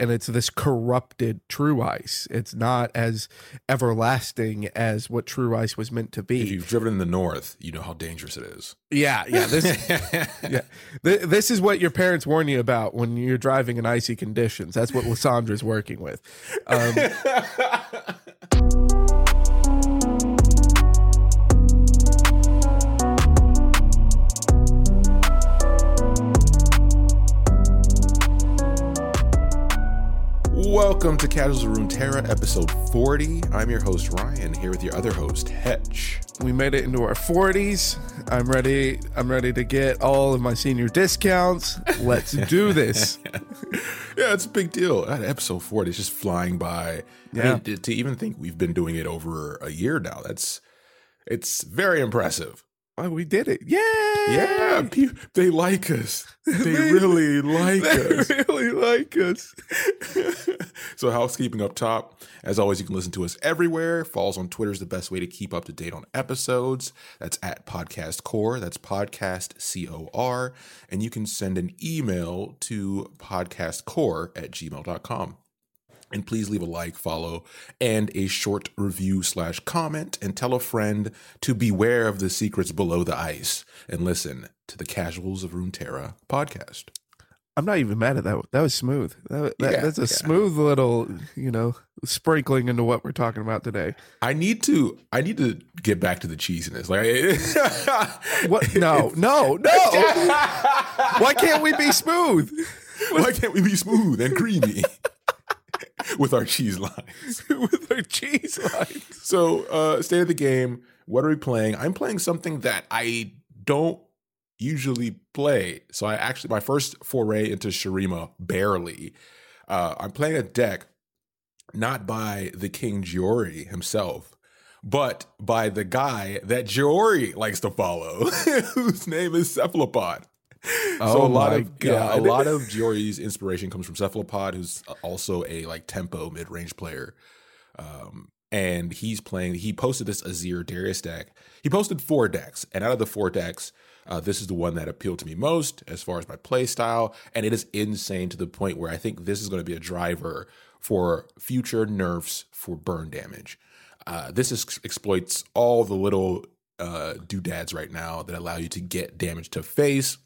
and it's this corrupted true ice. It's not as everlasting as what true ice was meant to be. If you've driven in the north, you know how dangerous it is. Yeah, yeah. This, yeah, Th- this is what your parents warn you about when you're driving in icy conditions. That's what Lissandra's working with. Um, Welcome to Casuals of Runeterra, episode 40. I'm your host, Ryan, here with your other host, Hetch. we made it into our 40s. I'm ready. I'm ready to get all of my senior discounts. Let's do this. Yeah, it's a big deal. That episode 40 is just flying by. I Yeah. mean, to, to even think we've been doing it over a year now, that's it's very impressive. Oh, we did it! Yay! Yeah, they like us. They really like us. They us. really like us. so housekeeping up top. As always, you can listen to us everywhere. Follows on Twitter is the best way to keep up to date on episodes. That's at Podcast Core. That's Podcast C O R. And you can send an email to podcastcore at gmail.com. And please leave a like, follow, and a short review slash comment, and tell a friend to beware of the secrets below the ice and listen to the Casuals of Runeterra podcast. I'm not even mad at that. That was smooth. That, that- Yeah, that's a yeah. smooth little, you know, sprinkling into what we're talking about today. I need to I need to get back to the cheesiness. Like What? No, no, no. Why can't we be smooth Why can't we be smooth and creamy with our cheese lines? with our cheese lines? So, uh state of the game, what are we playing? I'm playing something that I don't usually play. So I actually my first foray into Shurima barely. Uh I'm playing a deck not by the King Giori himself, but by the guy that Giori likes to follow, whose name is Cephalopod. so Oh a lot of yeah, a lot of Giori's inspiration comes from Cephalopod, who's also a like tempo mid range player. Um, and he's playing. He posted this Azir Darius deck. He posted four decks, and out of the four decks, uh, this is the one that appealed to me most as far as my play style, and it is insane to the point where I think this is going to be a driver for future nerfs for burn damage. Uh, this is, exploits all the little uh, doodads right now that allow you to get damage to face.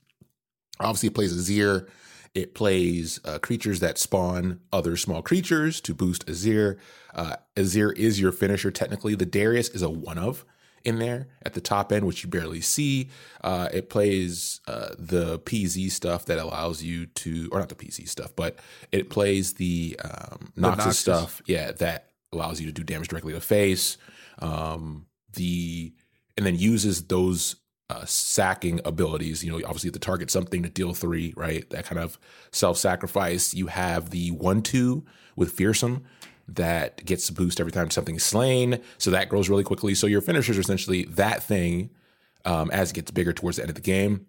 Obviously, it plays Azir. It plays uh, creatures that spawn other small creatures to boost Azir. Uh, Azir is your finisher, technically. The Darius is a one of in there at the top end, which you barely see. Uh, it plays uh, the PZ stuff that allows you to, or not the PZ stuff, but it plays the um, Noxus, Noxus. stuff, yeah, that allows you to do damage directly to face. Um, the and then uses those uh, sacking abilities. You know, obviously the target something to deal three, right? That kind of self sacrifice. You have the one two with fearsome that gets boost every time something is slain, so that grows really quickly. So your finishers are essentially that thing um, as it gets bigger towards the end of the game.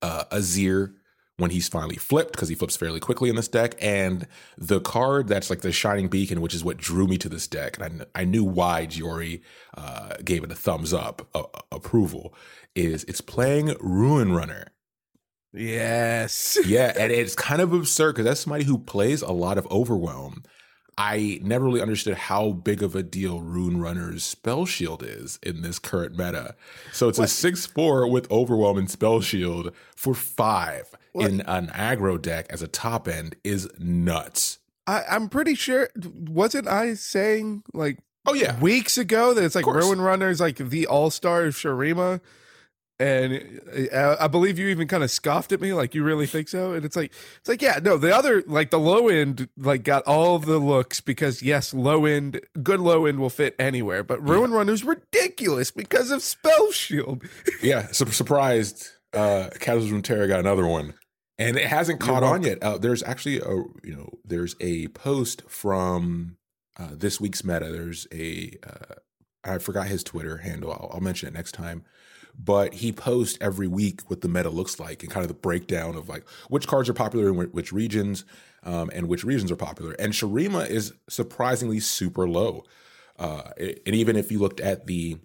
Uh, Azir when he's finally flipped because he flips fairly quickly in this deck, and the card that's like the shining beacon, which is what drew me to this deck, and I, I knew why Giori uh, gave it a thumbs up uh, approval. Is it's playing Ruin Runner. Yes. Yeah, and it's kind of absurd because that's somebody who plays a lot of Overwhelm. I never really understood how big of a deal Ruin Runner's spell shield is in this current meta. So it's a 6 4 with Overwhelm and spell shield for five in an aggro deck as a top end is nuts. I, I'm pretty sure. Wasn't I saying like Oh, yeah. weeks ago that it's like. Ruin Runner is like the all star of Shurima? And uh, I believe you even kind of scoffed at me, like you really think so. And it's like, it's like, yeah, no, the other, like the low end, like got all the looks because yes, low end, good low end will fit anywhere, but Ruin Runner's ridiculous because of Spell Shield. Yeah, su- surprised. Uh, Casuals Runeterra got another one, and it hasn't caught on yet. Uh, there's actually a you know there's a post from uh, this week's meta. There's a uh, I forgot his Twitter handle. I'll, I'll mention it next time. But he posts every week what the meta looks like and kind of the breakdown of like which cards are popular in which regions um, and which regions are popular. And Shurima is surprisingly super low. Uh, and even if you looked at the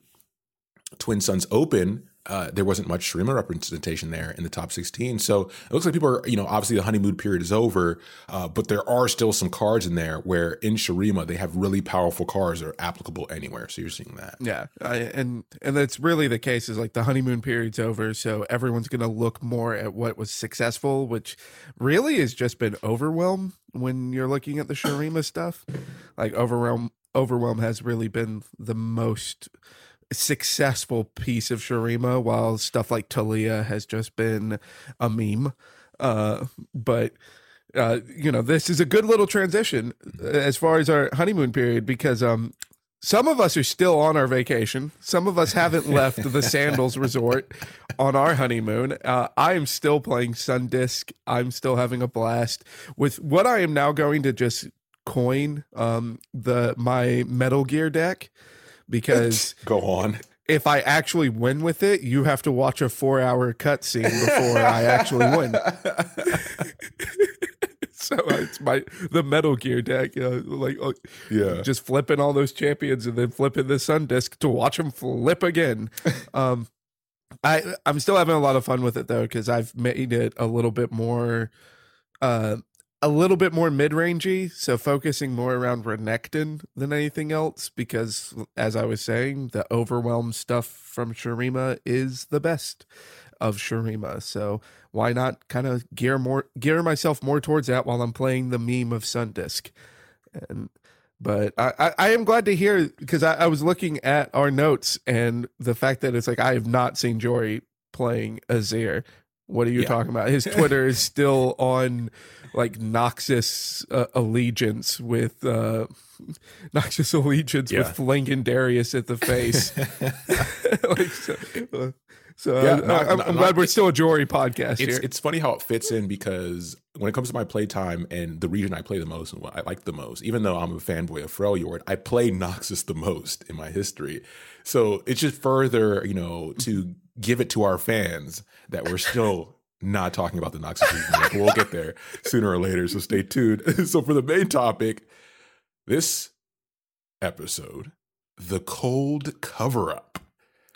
Twin Suns Open uh, there wasn't much Shurima representation there in the top 16. So it looks like people are, you know, obviously the honeymoon period is over, uh, but there are still some cards in there where in Shurima they have really powerful cards that are applicable anywhere. So you're seeing that. Yeah, I, and and that's really the case. Is like the honeymoon period's over, so everyone's going to look more at what was successful, which really has just been overwhelm when you're looking at the Shurima stuff. Like overwhelm, overwhelm has really been the most successful piece of Shurima, while stuff like Taliyah has just been a meme. Uh, but uh, you know, this is a good little transition as far as our honeymoon period because um, some of us are still on our vacation. Some of us haven't left the Sandals Resort on our honeymoon. Uh, I am still playing Sun Disc. I'm still having a blast with what I am now going to just coin um, the my Metal Gear deck because Go on. if I actually win with it, you have to watch a four hour cutscene before I actually win. so it's my the Metal Gear deck, uh, like uh, Yeah. just flipping all those champions and then flipping the Sun Disc to watch them flip again. um, I I'm still having a lot of fun with it though because I've made it a little bit more, uh, a little bit more mid rangey. So focusing more around Renekton than anything else because as I was saying, the overwhelm stuff from Shurima is the best of Shurima. So why not kind of gear more gear myself more towards that while I'm playing the meme of Sun Disc. And but I, I, I am glad to hear because I, I was looking at our notes and the fact that it's like I have not seen Jory playing Azir. What are you Yeah. talking about? His Twitter is still on like Noxus uh, allegiance with uh Noxus allegiance Yeah. with Flankin Darius at the face. like, so uh, so Yeah, not- I'm, not- I'm glad not- we're still a Jory podcast It's here. it's funny how it fits in because when it comes to my playtime and the region I play the most and what I like the most, even though I'm a fanboy of Freljord, I play Noxus the most in my history. So it's just further, you know, to give it to our fans that we're still not talking about the Noxus we'll get there sooner or later. So stay tuned. so for the main topic, this episode, the cold cover up.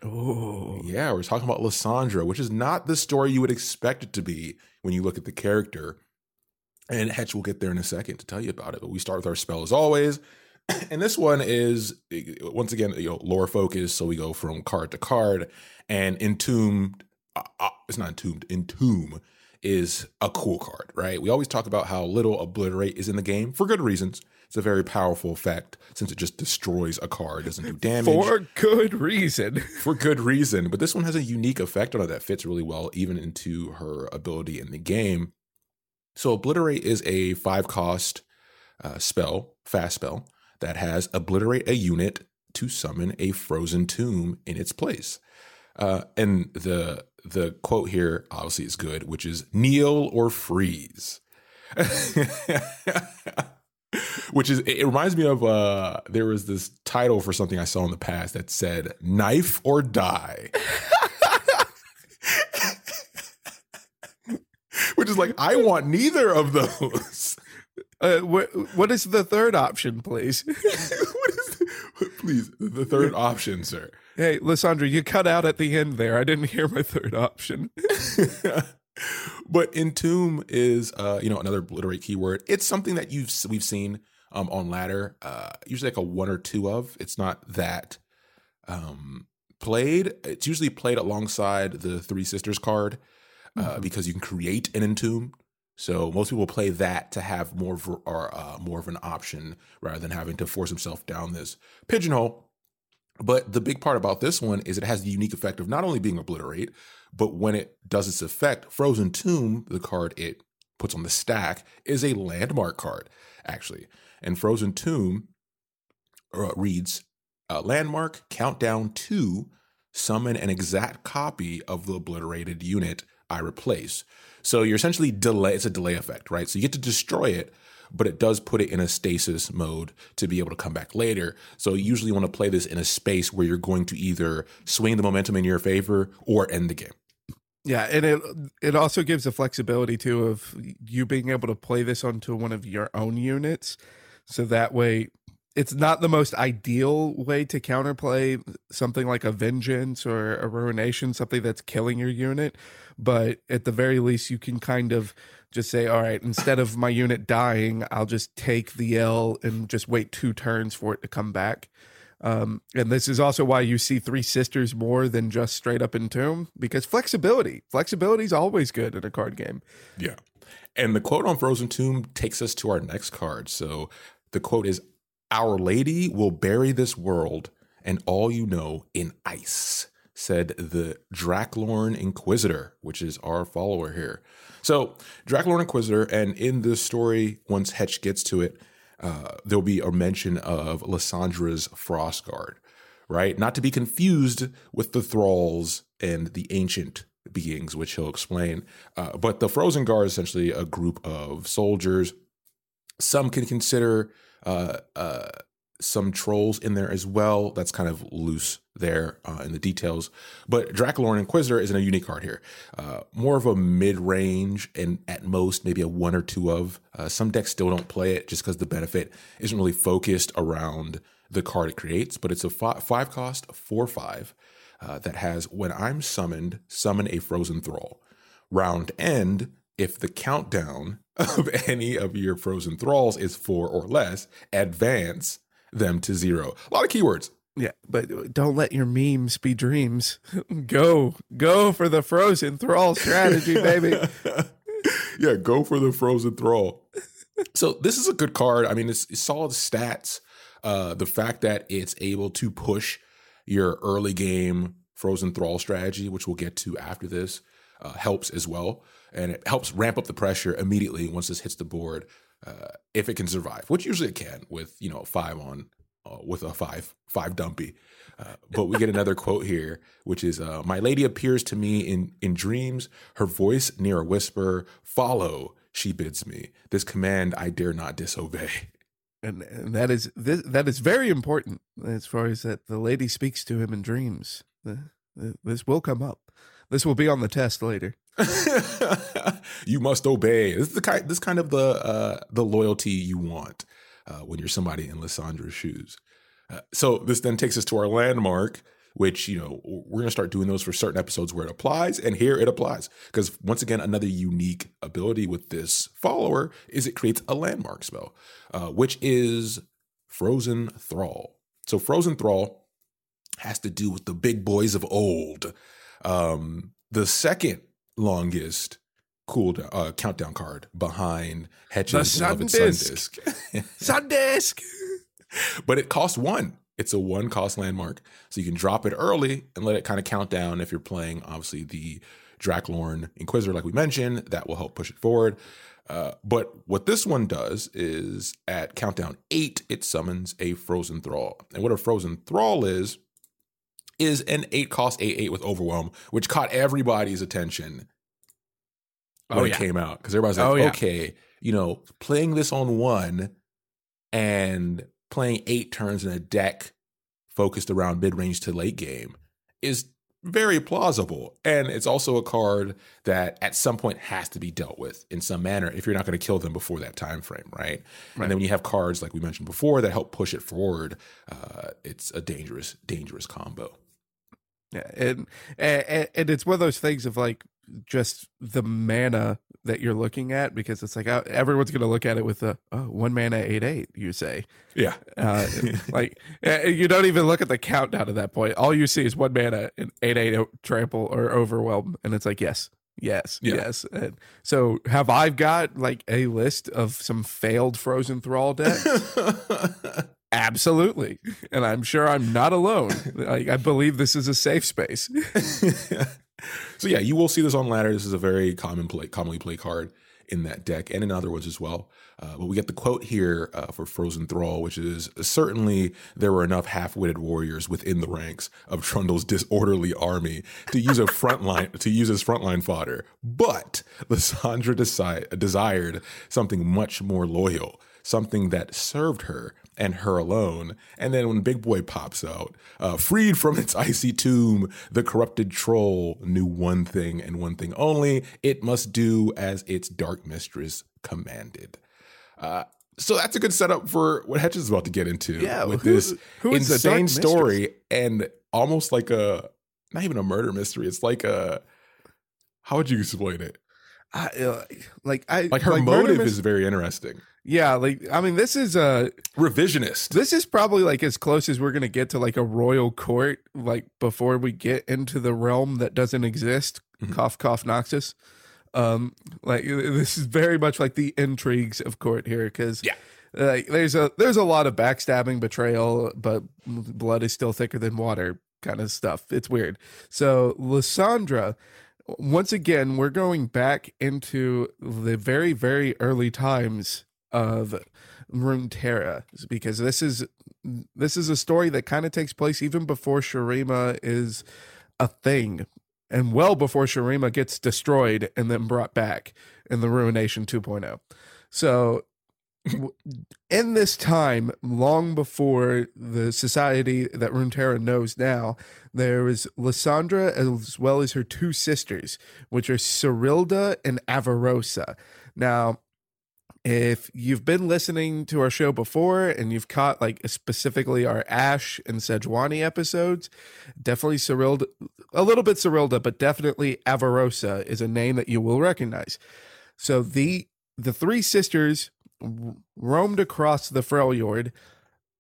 oh, Yeah, we're talking about Lissandra, which is not the story you would expect it to be when you look at the character. And Hetch will get there in a second to tell you about it. But we start with our spell as always. And this one is once again, you know, lore focused. So we go from card to card. And entombed, uh, uh, it's not entombed, entomb is a cool card, right? We always talk about how little obliterate is in the game for good reasons. It's a very powerful effect since it just destroys a card, doesn't do damage for good reason. for good reason. But this one has a unique effect on it that fits really well, even into her ability in the game. So, Obliterate is a five cost uh, spell, fast spell, that has Obliterate a unit to summon a frozen tomb in its place. Uh, and the the quote here obviously is good, which is kneel or freeze. which is it reminds me of uh there was this title for something I saw in the past that said knife or die. which is like I want neither of those. Uh, what what is the third option, please? what is the, please the third option, sir? hey, Lissandra, you cut out at the end there. I didn't hear my third option. but entomb is uh you know another obliterate keyword it's something that you've we've seen um on ladder uh usually like a one or two of it's not that um played it's usually played alongside the three sisters card uh because you can create an entomb so most people play that to have more of, or uh, more of an option rather than having to force himself down this pigeonhole but the big part about this one is it has the unique effect of not only being obliterate, but when it does its effect, Frozen Tomb, the card it puts on the stack, is a landmark card, actually. And Frozen Tomb uh, reads uh, Landmark, countdown to summon an exact copy of the obliterated unit I replace. So you're essentially delay, it's a delay effect, right? So you get to destroy it, but it does put it in a stasis mode to be able to come back later. So usually you want to play this in a space where you're going to either swing the momentum in your favor or end the game. Yeah, and it it also gives the flexibility too of you being able to play this onto one of your own units, so that way it's not the most ideal way to counterplay something like a vengeance or a ruination, something that's killing your unit. But at the very least, you can kind of just say, all right, instead of my unit dying, I'll just take the L and just wait two turns for it to come back. Um, and this is also why you see Three Sisters more than just straight up Entomb because flexibility. Flexibility is always good in a card game. Yeah. And the quote on Frozen Tomb takes us to our next card. So the quote is Our Lady will bury this world and all you know in ice, said the Draklorn Inquisitor, which is our follower here. So, Draklorn Inquisitor, and in this story, once Hetch gets to it, uh, there'll be a mention of Lissandra's Frostguard, right? Not to be confused with the Thralls and the ancient beings, which he'll explain. Uh, but the Frozen Guard is essentially a group of soldiers. Some can consider uh, uh, some trolls in there as well. That's kind of loose there uh, in the details. But Draklorn Inquisitor isn't a unique card here. Uh, more of a mid range and at most maybe a one or two of. Uh, some decks still don't play it just because the benefit isn't really focused around the card it creates. But it's a five, five cost, four five uh, that has when I'm summoned, summon a frozen thrall. Round end, if the countdown of any of your frozen thralls is four or less, advance them to zero. A lot of keywords. Yeah, but don't let your memes be dreams. go, go for the frozen thrall strategy, baby. yeah, go for the frozen thrall. so this is a good card. I mean, it's, it's solid stats. Uh, the fact that it's able to push your early game frozen thrall strategy, which we'll get to after this, uh, helps as well, and it helps ramp up the pressure immediately once this hits the board uh, if it can survive, which usually it can with you know five on uh, with a five five dumpy. Uh, but we get another quote here, which is uh, My lady appears to me in, in dreams, her voice near a whisper, Follow, she bids me. This command I dare not disobey. And, and that is this, that is very important as far as that the lady speaks to him in dreams. The, the, this will come up. This will be on the test later. you must obey. This is the kind. This kind of the uh, the loyalty you want uh, when you're somebody in Lissandra's shoes. Uh, so this then takes us to our landmark, which you know we're to start doing those for certain episodes where it applies, and here it applies because once again another unique ability with this follower is it creates a landmark spell, uh, which is Frozen Thrall. So Frozen Thrall has to do with the big boys of old. Um, the second longest cool uh, countdown card behind Hetch's beloved Sun Disc. Sundisk. but it costs one. It's a one cost landmark, so you can drop it early and let it kind of count down. If you're playing, obviously the Draklorn Inquisitor, like we mentioned, that will help push it forward. Uh, but what this one does is at countdown eight, it summons a Frozen Thrall. And what a Frozen Thrall is, is an eight cost eight eight with Overwhelm, which caught everybody's attention when oh, yeah. it came out because everybody's like, oh, yeah. okay, you know, playing this on one and playing eight turns in a deck focused around mid range to late game is very plausible. And it's also a card that at some point has to be dealt with in some manner if you're not going to kill them before that time frame, right? right? And then when you have cards like we mentioned before that help push it forward, uh, it's a dangerous, dangerous combo. Yeah, and, and and it's one of those things of like just the mana that you're looking at because it's like uh, everyone's going to look at it with the oh, one mana eight eight. You say, yeah, uh, like you don't even look at the countdown at that point. All you see is one mana and eight eight trample or overwhelm, and it's like yes, yes, yeah. yes. And so have I got like a list of some failed frozen thrall decks? Absolutely. And I'm sure I'm not alone. I, I believe this is a safe space. So yeah, you will see this on ladder. This is a very common play, commonly play card in that deck and in other ones as well. Uh, but we get the quote here uh, for Frozen Thrall, which is certainly there were enough half-witted warriors within the ranks of Trundle's disorderly army to use a frontline to use as frontline fodder. But Lissandra desi- desired something much more loyal, something that served her and her alone. And then when Big Boy pops out, uh, freed from its icy tomb, the corrupted troll knew one thing and one thing only it must do as its dark mistress commanded. Uh, so that's a good setup for what Hedges is about to get into. Yeah, with who- this who is the Dark insane Mistress? story and almost like a not even a murder mystery. It's like a how would you explain it? I, uh, like I Like her Murder motive Mys- is very interesting. Yeah. Like I mean, this is a Revisionist. this is probably like as close as we're gonna get to like a royal court. Like before we get into the realm that doesn't exist. Mhm. Cough, cough, Noxus. Um, like this is very much like the intrigues of court here because Yeah. like there's a there's a lot of backstabbing, betrayal, but blood is still thicker than water kind of stuff. It's weird. So Lissandra, once again, we're going back into the very very early times of Runeterra because this is this is a story that kind of takes place even before Shurima is a thing and well before Shurima gets destroyed and then brought back in the Ruination 2.0. So in this time, long before the society that Runeterra knows now, there was Lissandra as well as her two sisters, which are Serylda and Avarosa. Now, if you've been listening to our show before and you've caught like specifically our Ashe and Sejuani episodes, definitely Serylda, a little bit Serylda, but definitely Avarosa is a name that you will recognize. So the the three sisters roamed across the Freljord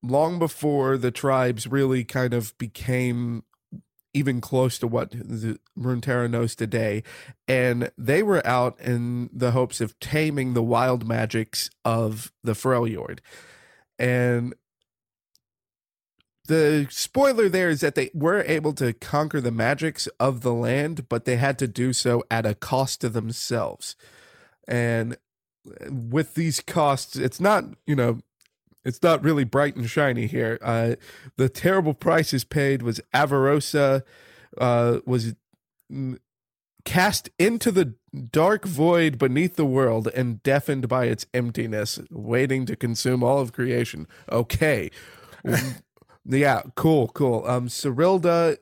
long before the tribes really kind of became even close to what the Runeterra knows today. And they were out in the hopes of taming the wild magics of the Freljord. And the spoiler there is that they were able to conquer the magics of the land, but they had to do so at a cost to themselves. And uh, with these costs, it's not, you know, it's not really bright and shiny here. Uh, the terrible prices paid was Avarosa uh, was mm, cast into the dark void beneath the world and deafened by its emptiness, waiting to consume all of creation. Okay. yeah, cool, cool. Um, Serylda,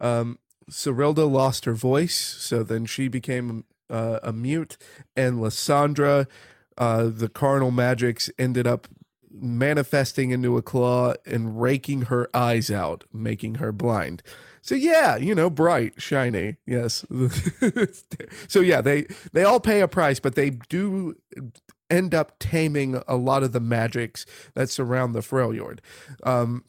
um, Serylda lost her voice, so then she became uh, a mute, and Lissandra, uh, the carnal magics ended up manifesting into a claw and raking her eyes out, making her blind. So yeah, you know, bright, shiny. Yes. so yeah, they they all pay a price, but they do end up taming a lot of the magics that surround the Freljord. Um,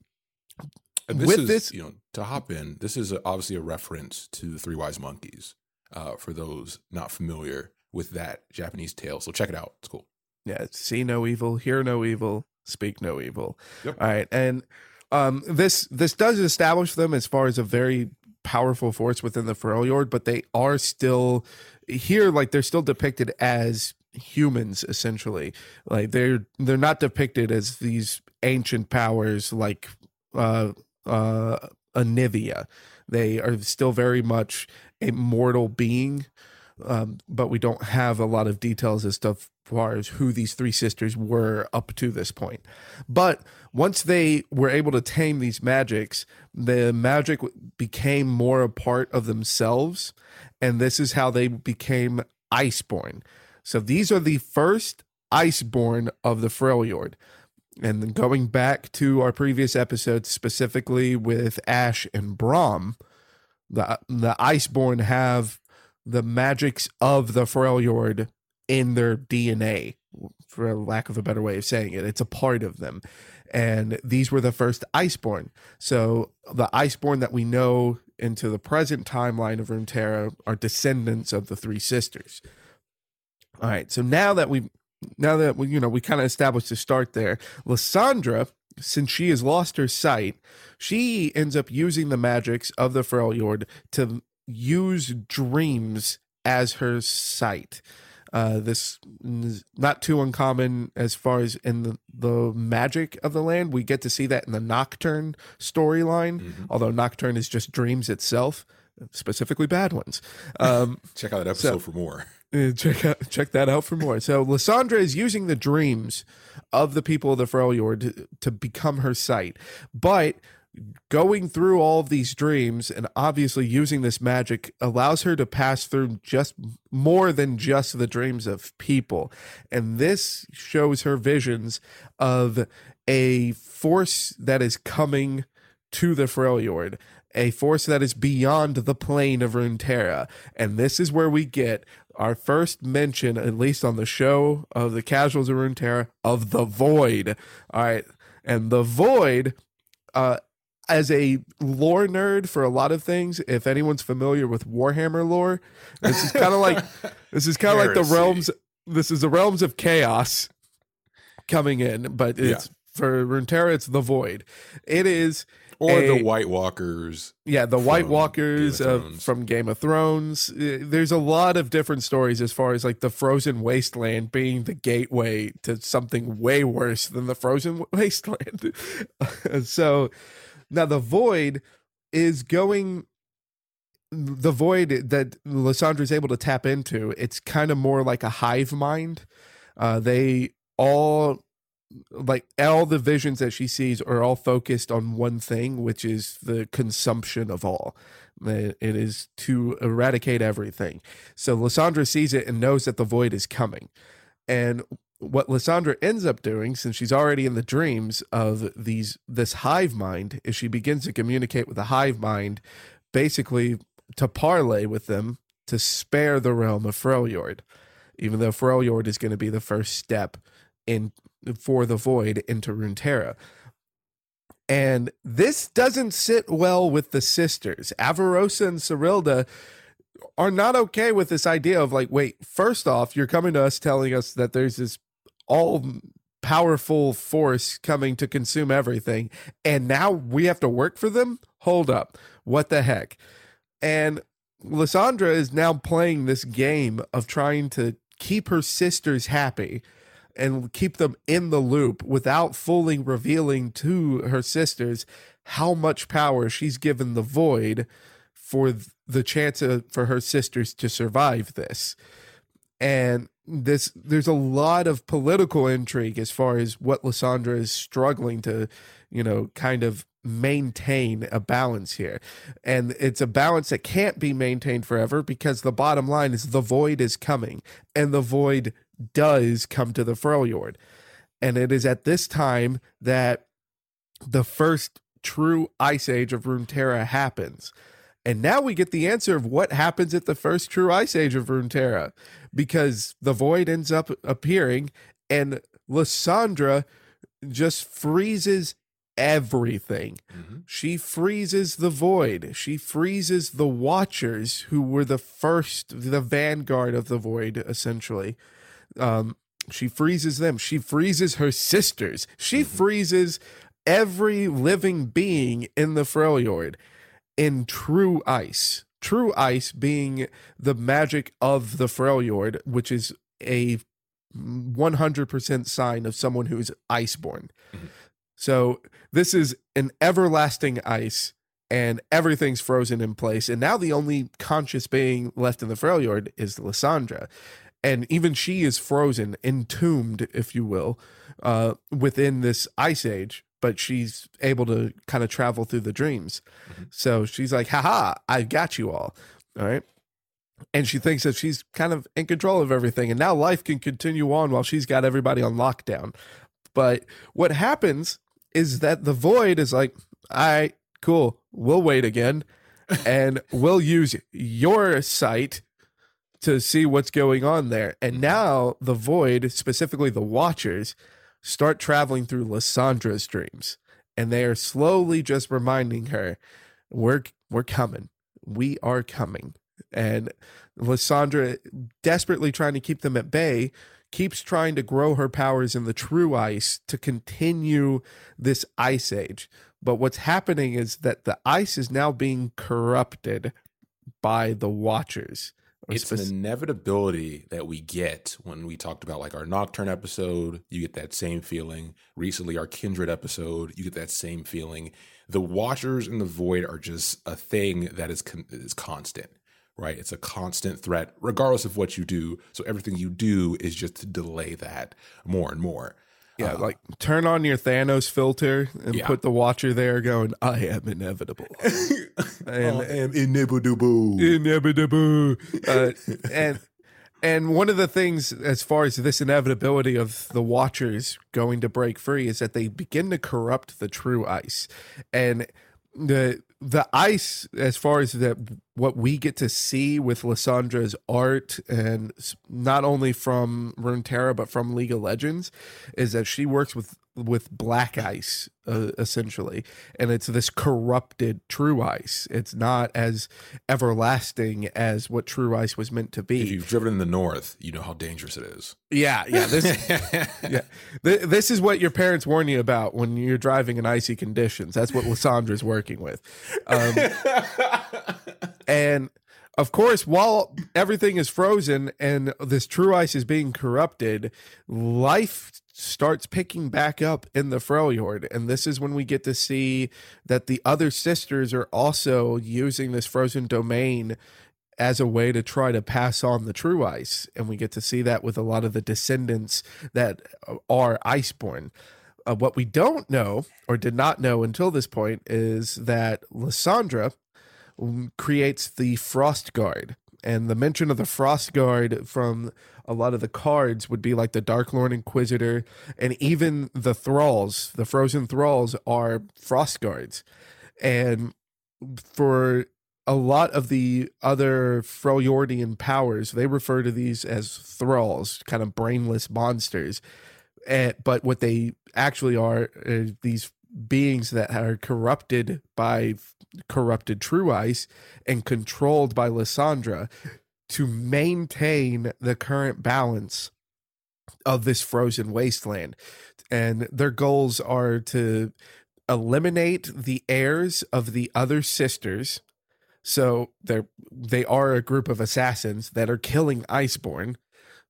And this With is, this- you know, to hop in, this is obviously a reference to the Three Wise Monkeys. Uh, for those not familiar with that Japanese tale, so check it out. It's cool. Yeah, see no evil, hear no evil, speak no evil. Yep. All right, and um, this this does establish them as far as a very powerful force within the Freljord, but they are still here. Like they're still depicted as humans, essentially. Like they're they're not depicted as these ancient powers like uh uh Anivia. They are still very much a mortal being, um, but we don't have a lot of details as to far as who these three sisters were up to this point. But once they were able to tame these magics, the magic became more a part of themselves, and this is how they became Iceborn. So these are the first Iceborn of the Freljord. And then going back to our previous episode, specifically with Ashe and Braum, the the Iceborn have the magics of the Freljord in their DNA, for lack of a better way of saying it. It's a part of them. And these were the first Iceborn. So the Iceborn that we know into the present timeline of Runeterra are descendants of the three sisters. All right. So now that we now that we you know we kind of established the start there, Lissandra, since she has lost her sight, she ends up using the magics of the Freljord to use dreams as her sight. Uh, this is not too uncommon as far as in the, the magic of the land. We get to see that in the Nocturne storyline, Mhm. although Nocturne is just dreams itself, specifically bad ones. Um, Check out that episode So- for more. uh, check out check that out for more. So Lissandra is using the dreams of the people of the Freljord to, to become her sight, but going through all of these dreams and obviously using this magic allows her to pass through just more than just the dreams of people. And this shows her visions of a force that is coming to the Freljord, a force that is beyond the plane of Runeterra. And this is where we get our first mention, at least on the show of the casuals of Runeterra, of the Void. All right. And the Void, uh, as a lore nerd for a lot of things, if anyone's familiar with Warhammer lore, this is kind of like this is kind of like the realms. This is the realms of chaos coming in, but it's for Runeterra, it's the Void. It is or a- the White Walkers. yeah, the White Walkers Game of from Game of Thrones. Uh, There's a lot of different stories as far as like the frozen wasteland being the gateway to something way worse than the frozen wasteland. so now the void is going the void that Lissandra is able to tap into. It's kind of more like a hive mind. Uh, they all like all the visions that she sees are all focused on one thing, which is the consumption of all. It is to eradicate everything. So Lissandra sees it and knows that the void is coming. And what Lissandra ends up doing, since she's already in the dreams of these this hive mind, is she begins to communicate with the hive mind, basically to parlay with them to spare the realm of Freljord. Even though Freljord is going to be the first step in for the void into Runeterra. And this doesn't sit well with the sisters. Avarosa and Serylda are not okay with this idea of like, wait, first off, you're coming to us telling us that there's this all powerful force coming to consume everything, and now we have to work for them? Hold up. What the heck? And Lysandra is now playing this game of trying to keep her sisters happy and keep them in the loop without fully revealing to her sisters how much power she's given the void for the chance of, for her sisters to survive this and this there's a lot of political intrigue as far as what Lissandra is struggling to you know kind of maintain a balance here. And it's a balance that can't be maintained forever because the bottom line is the void is coming and the void does come to the Freljord and it is at this time that the first true ice age of Runeterra happens and now we get the answer of what happens at the first true ice age of Runeterra because the void ends up appearing and Lissandra just freezes everything. Mhm. She freezes the void. She freezes the watchers who were the first, the vanguard of the void, essentially. Um, she freezes them. She freezes her sisters. She freezes every living being in the Freljord in true ice. True ice being the magic of the Freljord, which is a 100% sign of someone who's iceborn. So this is an everlasting ice and everything's frozen in place. And now the only conscious being left in the Freljord is Lissandra. And even she is frozen, entombed, if you will, uh, within this ice age, but she's able to kind of travel through the dreams. Mm-hmm. So she's like, haha, I got you all. All right. And she thinks that she's kind of in control of everything. And now life can continue on while she's got everybody on lockdown. But what happens is that the void is like, all right, cool. We'll wait again. and we'll use your sight to see what's going on there. And mm-hmm. now the void, specifically the watchers, start traveling through Lissandra's dreams. And they are slowly just reminding her, We're we're coming. We are coming. And Lissandra, desperately trying to keep them at bay, keeps trying to grow her powers in the true ice to continue this ice age. But what's happening is that the ice is now being corrupted by the watchers. It's spec- an inevitability that we get when we talked about like our Nocturne episode. You get that same feeling. Recently, our Kindred episode, you get that same feeling. The Watchers in the Void are just a thing that is con- is constant, right? It's a constant threat, regardless of what you do. So everything you do is just to delay that more and more. Yeah, Uh, like turn on your Thanos filter and Yeah. put the Watcher there, going, "I am inevitable." and I am inevitable. inevitable. Uh, and and one of the things, as far as this inevitability of the Watchers going to break free, is that they begin to corrupt the true ice, and the the ice, as far as that what we get to see with Lissandra's art, and not only from Runeterra but from League of Legends, is that she works with with black ice uh, essentially. And it's this corrupted true ice. It's not as everlasting as what true ice was meant to be. If you've driven in the north, you know how dangerous it is. yeah yeah this yeah. Th- this is what your parents warn you about when you're driving in icy conditions. That's what Lissandra's working with. Um, and of course, while everything is frozen and this true ice is being corrupted, life starts picking back up in the Freljord. And this is when we get to see that the other sisters are also using this frozen domain as a way to try to pass on the true ice. And we get to see that with a lot of the descendants that are iceborn. Uh, what we don't know or did not know until this point is that Lissandra creates the Frost Guard. And the mention of the Frost Guard from a lot of the cards would be like the Draklorn Inquisitor, and even the Thralls, the Frozen Thralls, are Frost Guards. And for a lot of the other Freljordian powers, they refer to these as thralls, kind of brainless monsters. And, but what they actually are are these beings that are corrupted by corrupted true ice and controlled by Lissandra to maintain the current balance of this frozen wasteland. And their goals are to eliminate the heirs of the other sisters. So they're they are a group of assassins that are killing Iceborn.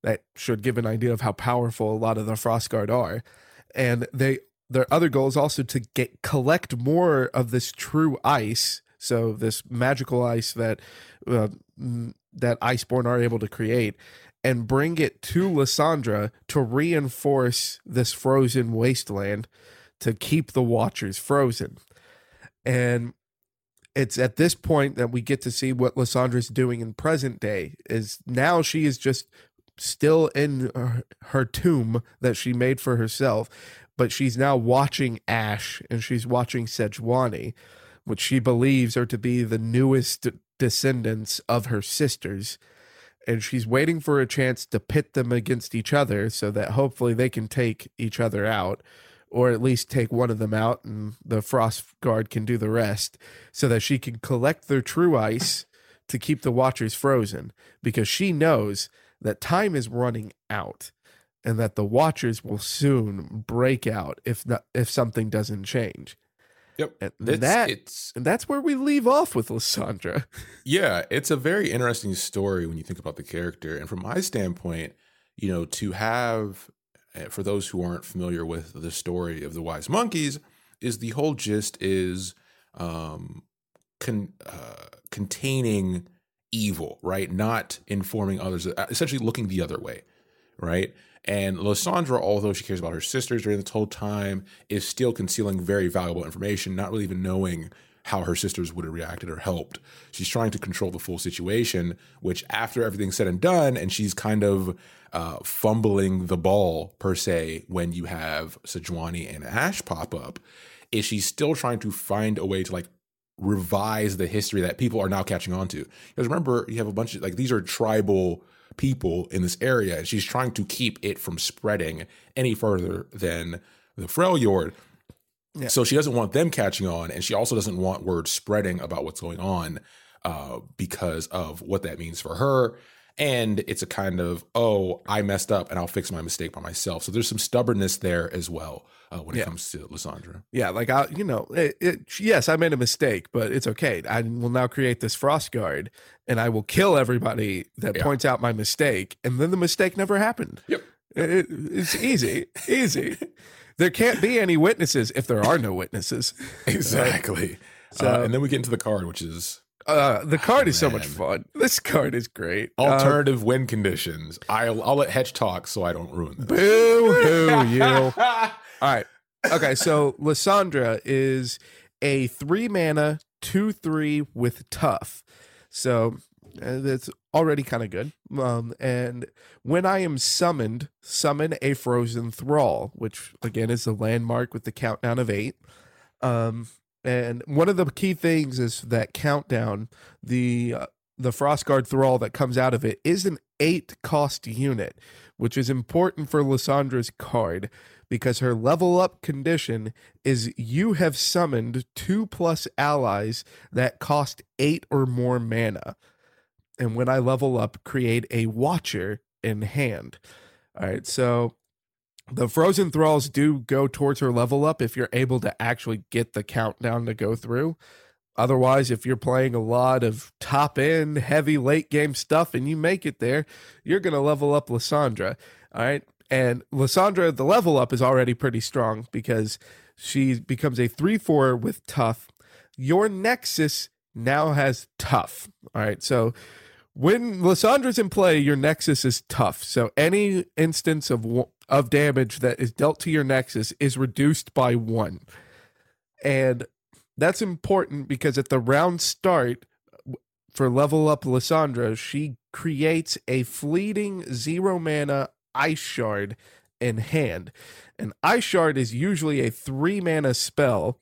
That should give an idea of how powerful a lot of the Frostguard are. And they their other goal is also to get collect more of this true ice. So this magical ice that uh, that Iceborn are able to create, and bring it to Lissandra to reinforce this frozen wasteland to keep the Watchers frozen. And it's at this point that we get to see what Lissandra's doing in present day. Is now she is just still in her, her tomb that she made for herself, but she's now watching Ashe and she's watching Sejuani, which she believes are to be the newest descendants of her sisters. And she's waiting for a chance to pit them against each other so that hopefully they can take each other out, or at least take one of them out and the Frost Guard can do the rest, so that she can collect their true ice to keep the Watchers frozen because she knows that time is running out and that the Watchers will soon break out if not if something doesn't change. Yep. And It's, that it's and that's where we leave off with Lissandra. yeah, it's a very interesting story when you think about the character. And from my standpoint, you know, to have uh, for those who aren't familiar with the story of the wise monkeys, is the whole gist is um con, uh, containing evil, right? Not informing others, uh, essentially looking the other way, right? And Lissandra, although she cares about her sisters during this whole time, is still concealing very valuable information, not really even knowing how her sisters would have reacted or helped. She's trying to control the full situation, which after everything's said and done, and she's kind of uh, fumbling the ball per se when you have Sejuani and Ashe pop up, is she's still trying to find a way to like revise the history that people are now catching on to. Because remember, you have a bunch of like these are tribal people in this area, and she's trying to keep it from spreading any further than the Freljord. Yeah. So she doesn't want them catching on, and she also doesn't want word spreading about what's going on uh, because of what that means for her. And it's a kind of, oh, I messed up and I'll fix my mistake by myself. So there's some stubbornness there as well uh, when Yeah. it comes to Lissandra. Yeah, like I, you know, it, it, yes, I made a mistake, but it's okay. I will now create this frost guard, and I will kill everybody that Yeah. points out my mistake, and then the mistake never happened. Yep. It- it- it's easy, easy. There can't be any witnesses if there are no witnesses. Exactly. So- uh, and then we get into the card, which is Uh, the card is so much fun. This card is great. Uh, Alternative win conditions. I'll I'll let Hedge talk so I don't ruin this. boo hoo, you. All right. Okay, so Lissandra is a three mana, two three with tough. So uh, that's already kind of good. Um, and when I am summoned, summon a frozen thrall, which again is the landmark with the countdown of eight. Um, and one of the key things is that countdown, the uh, the Frostguard thrall that comes out of it is an eight cost unit, which is important for Lissandra's card because her level up condition is you have summoned two plus allies that cost eight or more mana. And when I level up, create a watcher in hand. All right, so the frozen thralls do go towards her level up if you're able to actually get the countdown to go through. Otherwise, if you're playing a lot of top end, heavy late game stuff and you make it there, you're going to level up Lissandra. All right. And Lissandra, the level up is already pretty strong because she becomes a 3 4 with tough. Your Nexus now has tough. All right. So when Lissandra's in play, your Nexus is tough. So any instance of of damage that is dealt to your Nexus is reduced by one. And that's important because at the round start for level up Lissandra, she creates a fleeting zero mana ice shard in hand. An ice shard is usually a three mana spell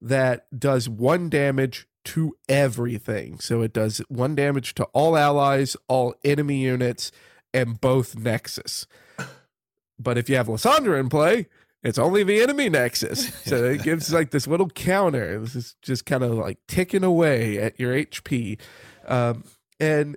that does one damage to everything. So it does one damage to all allies, all enemy units, and both Nexus. But if you have Lissandra in play, it's only the enemy Nexus. So it gives like this little counter. This is just kind of like ticking away at your HP. Um, and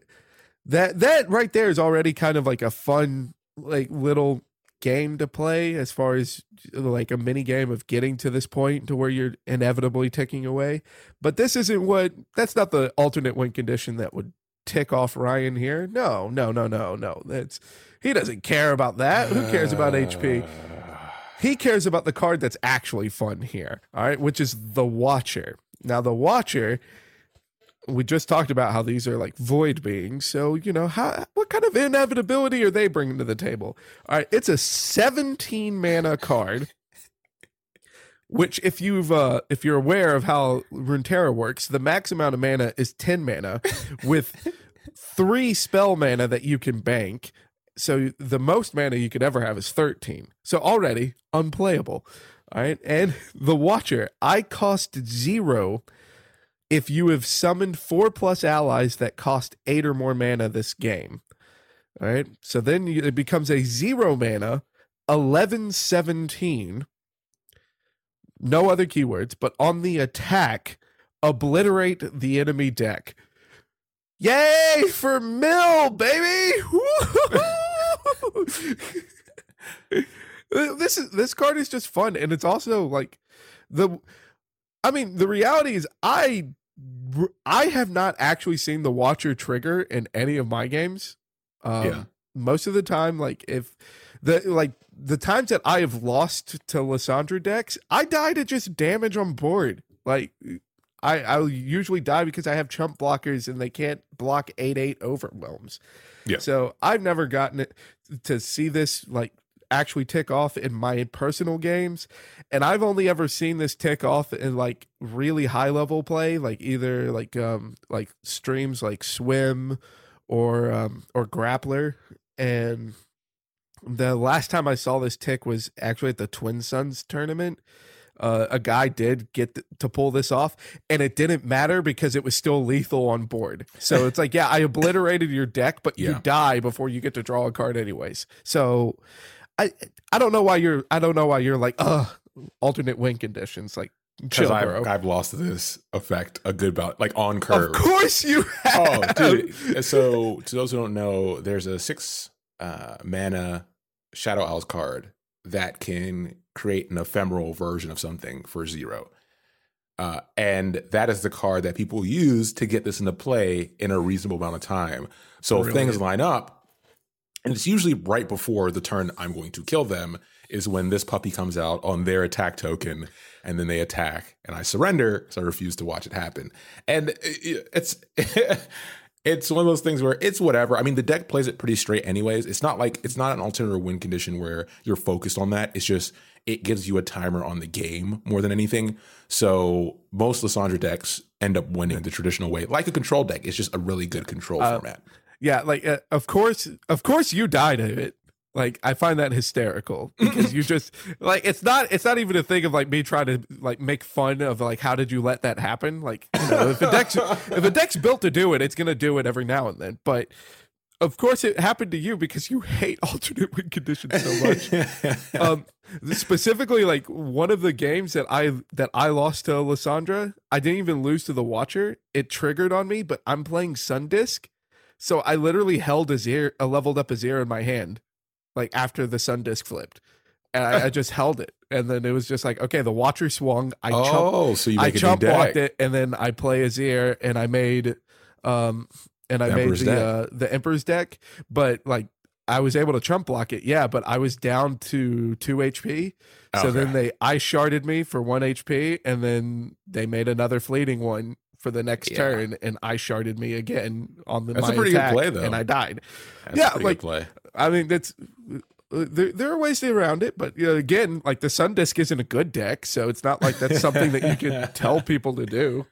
that that right there is already kind of like a fun like little game to play as far as like a mini game of getting to this point to where you're inevitably ticking away. But this isn't what that's not the alternate win condition that would tick off Ryan here. No, no, no, no, no. That's he doesn't care about that. Who cares about HP? Uh. He cares about the card that's actually fun here. All right, which is the Watcher. Now the Watcher we just talked about how these are like void beings. So, you know, how what kind of inevitability are they bringing to the table? All right, it's a 17 mana card. Which, if you've uh, if you're aware of how Runeterra works, the max amount of mana is 10 mana, with three spell mana that you can bank. So the most mana you could ever have is 13. So already unplayable. All right, and the Watcher, I cost zero if you have summoned four plus allies that cost eight or more mana this game. All right. So then you, it becomes a zero mana, 11 17. No other keywords, but on the attack, obliterate the enemy deck. Yay for Mill, baby! this is this card is just fun, and it's also like the I mean, the reality is, I I have not actually seen the Watcher trigger in any of my games. Um, Yeah. Most of the time, like if the like the times that I have lost to Lissandra decks, I die to just damage on board. Like I I'll usually die because I have chump blockers and they can't block eight eight overwhelms. Yeah. So I've never gotten it to see this like actually tick off in my personal games and i've only ever seen this tick off in like really high level play like either like um like streams like swim or um or grappler and the last time i saw this tick was actually at the twin suns tournament uh, a guy did get th- to pull this off and it didn't matter because it was still lethal on board so it's like yeah i obliterated your deck but you die before you get to draw a card anyways so I I don't know why you're I don't know why you're like uh alternate win conditions like Because chill, I've, bro. I've lost this effect a good bout, like on curve. Of course you have. Oh, dude. So, to those who don't know, there's a six uh, mana Shadow Isles card that can create an ephemeral version of something for zero. Uh, and that is the card that people use to get this into play in a reasonable amount of time. So if things line up, and it's usually right before the turn I'm going to kill them, is when this puppy comes out on their attack token and then they attack and I surrender, so I refuse to watch it happen. And it's it's one of those things where it's whatever. I mean, the deck plays it pretty straight anyways. It's not like it's not an alternative win condition where you're focused on that. It's just it gives you a timer on the game more than anything. So most Lissandra decks end up winning the traditional way, like a control deck. It's just a really good control uh, format. Yeah, like uh, of course, of course, you died of it. Like I find that hysterical because you just like it's not it's not even a thing of like me trying to like make fun of like how did you let that happen? Like you know, if a deck's if a deck's built to do it, it's gonna do it every now and then. But of course it happened to you because you hate alternate win conditions so much. um, specifically, like one of the games that I that I lost to Lissandra, I didn't even lose to the Watcher. It triggered on me, but I'm playing Sun Disc, so I literally held a zero, a leveled up Azir in my hand, like after the Sun Disc flipped, and I, I, just held it, and then it was just like, okay, the Watcher swung. I oh, chump, so you I chump blocked it, and then I play Azir, and I made um and I made the uh, the Emperor's Dais, but like I was able to trump block it, yeah, but I was down to two HP. So then they I sharded me for one HP, and then they made another fleeting one for the next yeah. turn, and I sharded me again on the. That's a pretty good play, though, and I died. That's yeah, like play. I mean, that's there, there are ways to around it, but you know, again, like the Sun Disc isn't a good deck, so it's not like that's something that you can tell people to do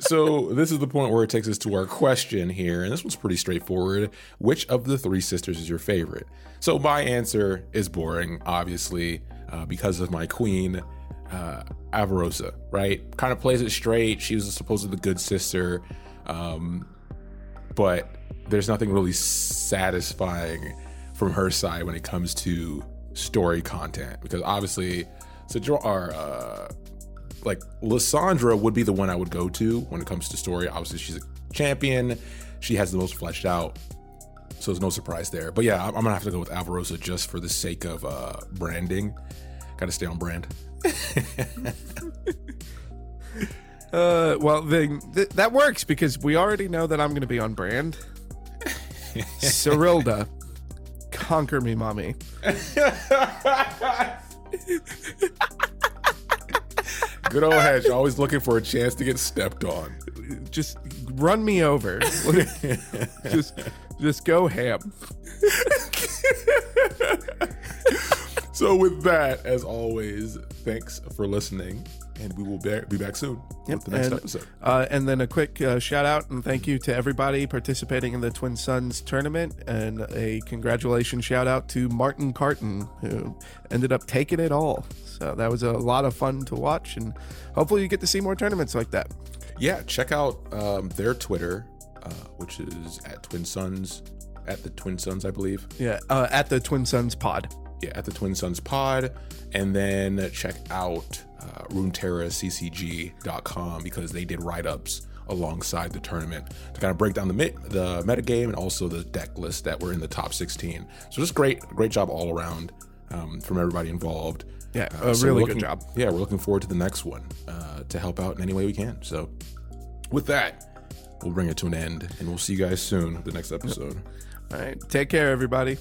so this is the point where it takes us to our question here, and this one's pretty straightforward. Which of the three sisters is your favorite? So my answer is boring, obviously, uh, because of my queen, uh, Avarosa. Right? Kind of plays it straight. She was supposedly the good sister, um, but there's nothing really satisfying from her side when it comes to story content because obviously, so our uh, like Lissandra would be the one I would go to when it comes to story. Obviously, she's a champion. She has the most fleshed out. So there's no surprise there. But yeah, I'm, gonna have to go with Avarosa just for the sake of uh, branding. Gotta stay on brand. uh, well, then th- that works because we already know that I'm gonna be on brand. Serylda, conquer me, mommy. Good old Hedge, always looking for a chance to get stepped on. Just run me over. just, just go ham. so, with that, as always, thanks for listening, and we will be back soon yep. with the next and, episode. Uh, and then a quick uh, shout out and thank you to everybody participating in the Twin Suns tournament, and a congratulations shout out to Martin Carton, who ended up taking it all. So that was a lot of fun to watch, and hopefully you get to see more tournaments like that. Yeah, check out um, their Twitter, uh, which is at Twin Suns, at the Twin Suns, I believe. Yeah, uh, at the Twin Suns Pod. Yeah, at the Twin Suns Pod, and then check out uh, RuneTerraCCG.com because they did write ups alongside the tournament to kind of break down the mit- the metagame and also the deck list that were in the top 16. So just great, great job all around um, from everybody involved. Yeah, uh, a so really looking, good job. Yeah, we're looking forward to the next one uh, to help out in any way we can. So, with that, we'll bring it to an end, and we'll see you guys soon the next episode. All right, take care, everybody.